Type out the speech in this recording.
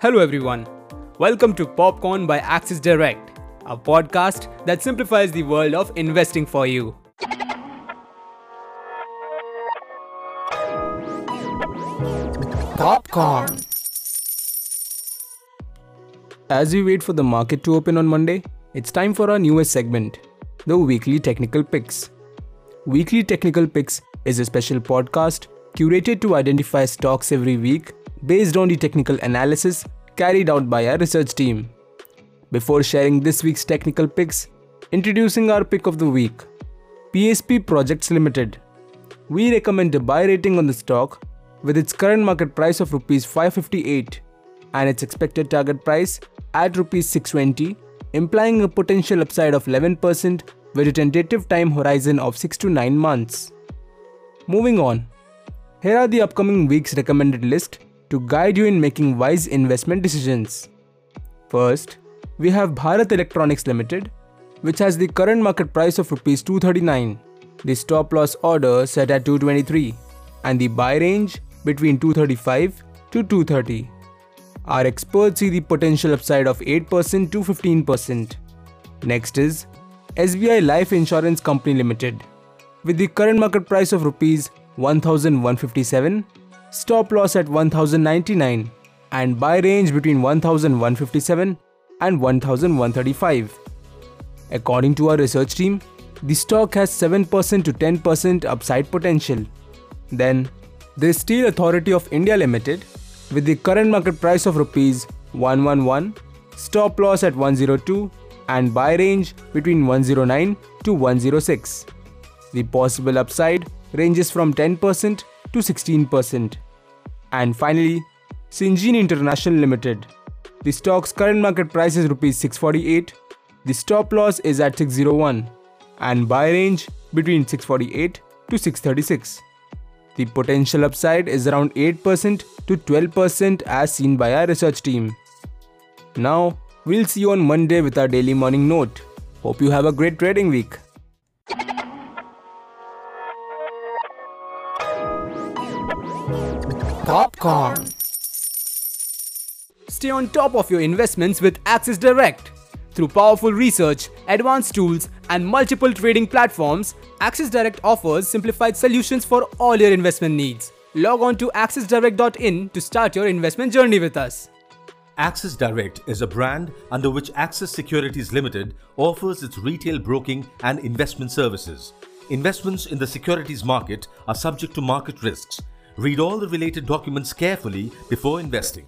Hello, everyone. Welcome to Popcorn by Axis Direct, a podcast that simplifies the world of investing for you. Popcorn. As we wait for the market to open on Monday, it's time for our newest segment, the Weekly Technical Picks. Weekly Technical Picks is a special podcast curated to identify stocks every week based on the technical analysis carried out by our research team. Before sharing this week's technical picks, introducing our pick of the week PSP Projects Limited. We recommend a buy rating on the stock with its current market price of Rs 558 and its expected target price at Rs 620, implying a potential upside of 11% with a tentative time horizon of 6 to 9 months. Moving on, here are the upcoming week's recommended list to guide you in making wise investment decisions. First, we have Bharat Electronics Limited, which has the current market price of Rs 239, the stop loss order set at 223, and the buy range between 235 to 230. Our experts see the potential upside of 8% to 15%. Next is SBI Life Insurance Company Limited. With the current market price of rupees 1157, stop loss at 1099 and buy range between 1157 and 1135. According to our research team, the stock has 7% to 10% upside potential. Then the Steel Authority of India Limited with the current market price of rupees 111, stop loss at 102 and buy range between 109 to 106. The possible upside ranges from 10% to 16%. And finally, Syngene International Limited. The stock's current market price is rupees 648. The stop loss is at 601 and buy range between 648 to 636. The potential upside is around 8% to 12% as seen by our research team. Now, we'll see you on Monday with our daily morning note. Hope you have a great trading week. Popcorn. Stay on top of your investments with Axis Direct. Through powerful research, advanced tools, and multiple trading platforms, Axis Direct offers simplified solutions for all your investment needs. Log on to axisdirect.in to start your investment journey with us. Axis Direct is a brand under which Axis Securities Limited offers its retail broking and investment services. Investments in the securities market are subject to market risks. Read all the related documents carefully before investing.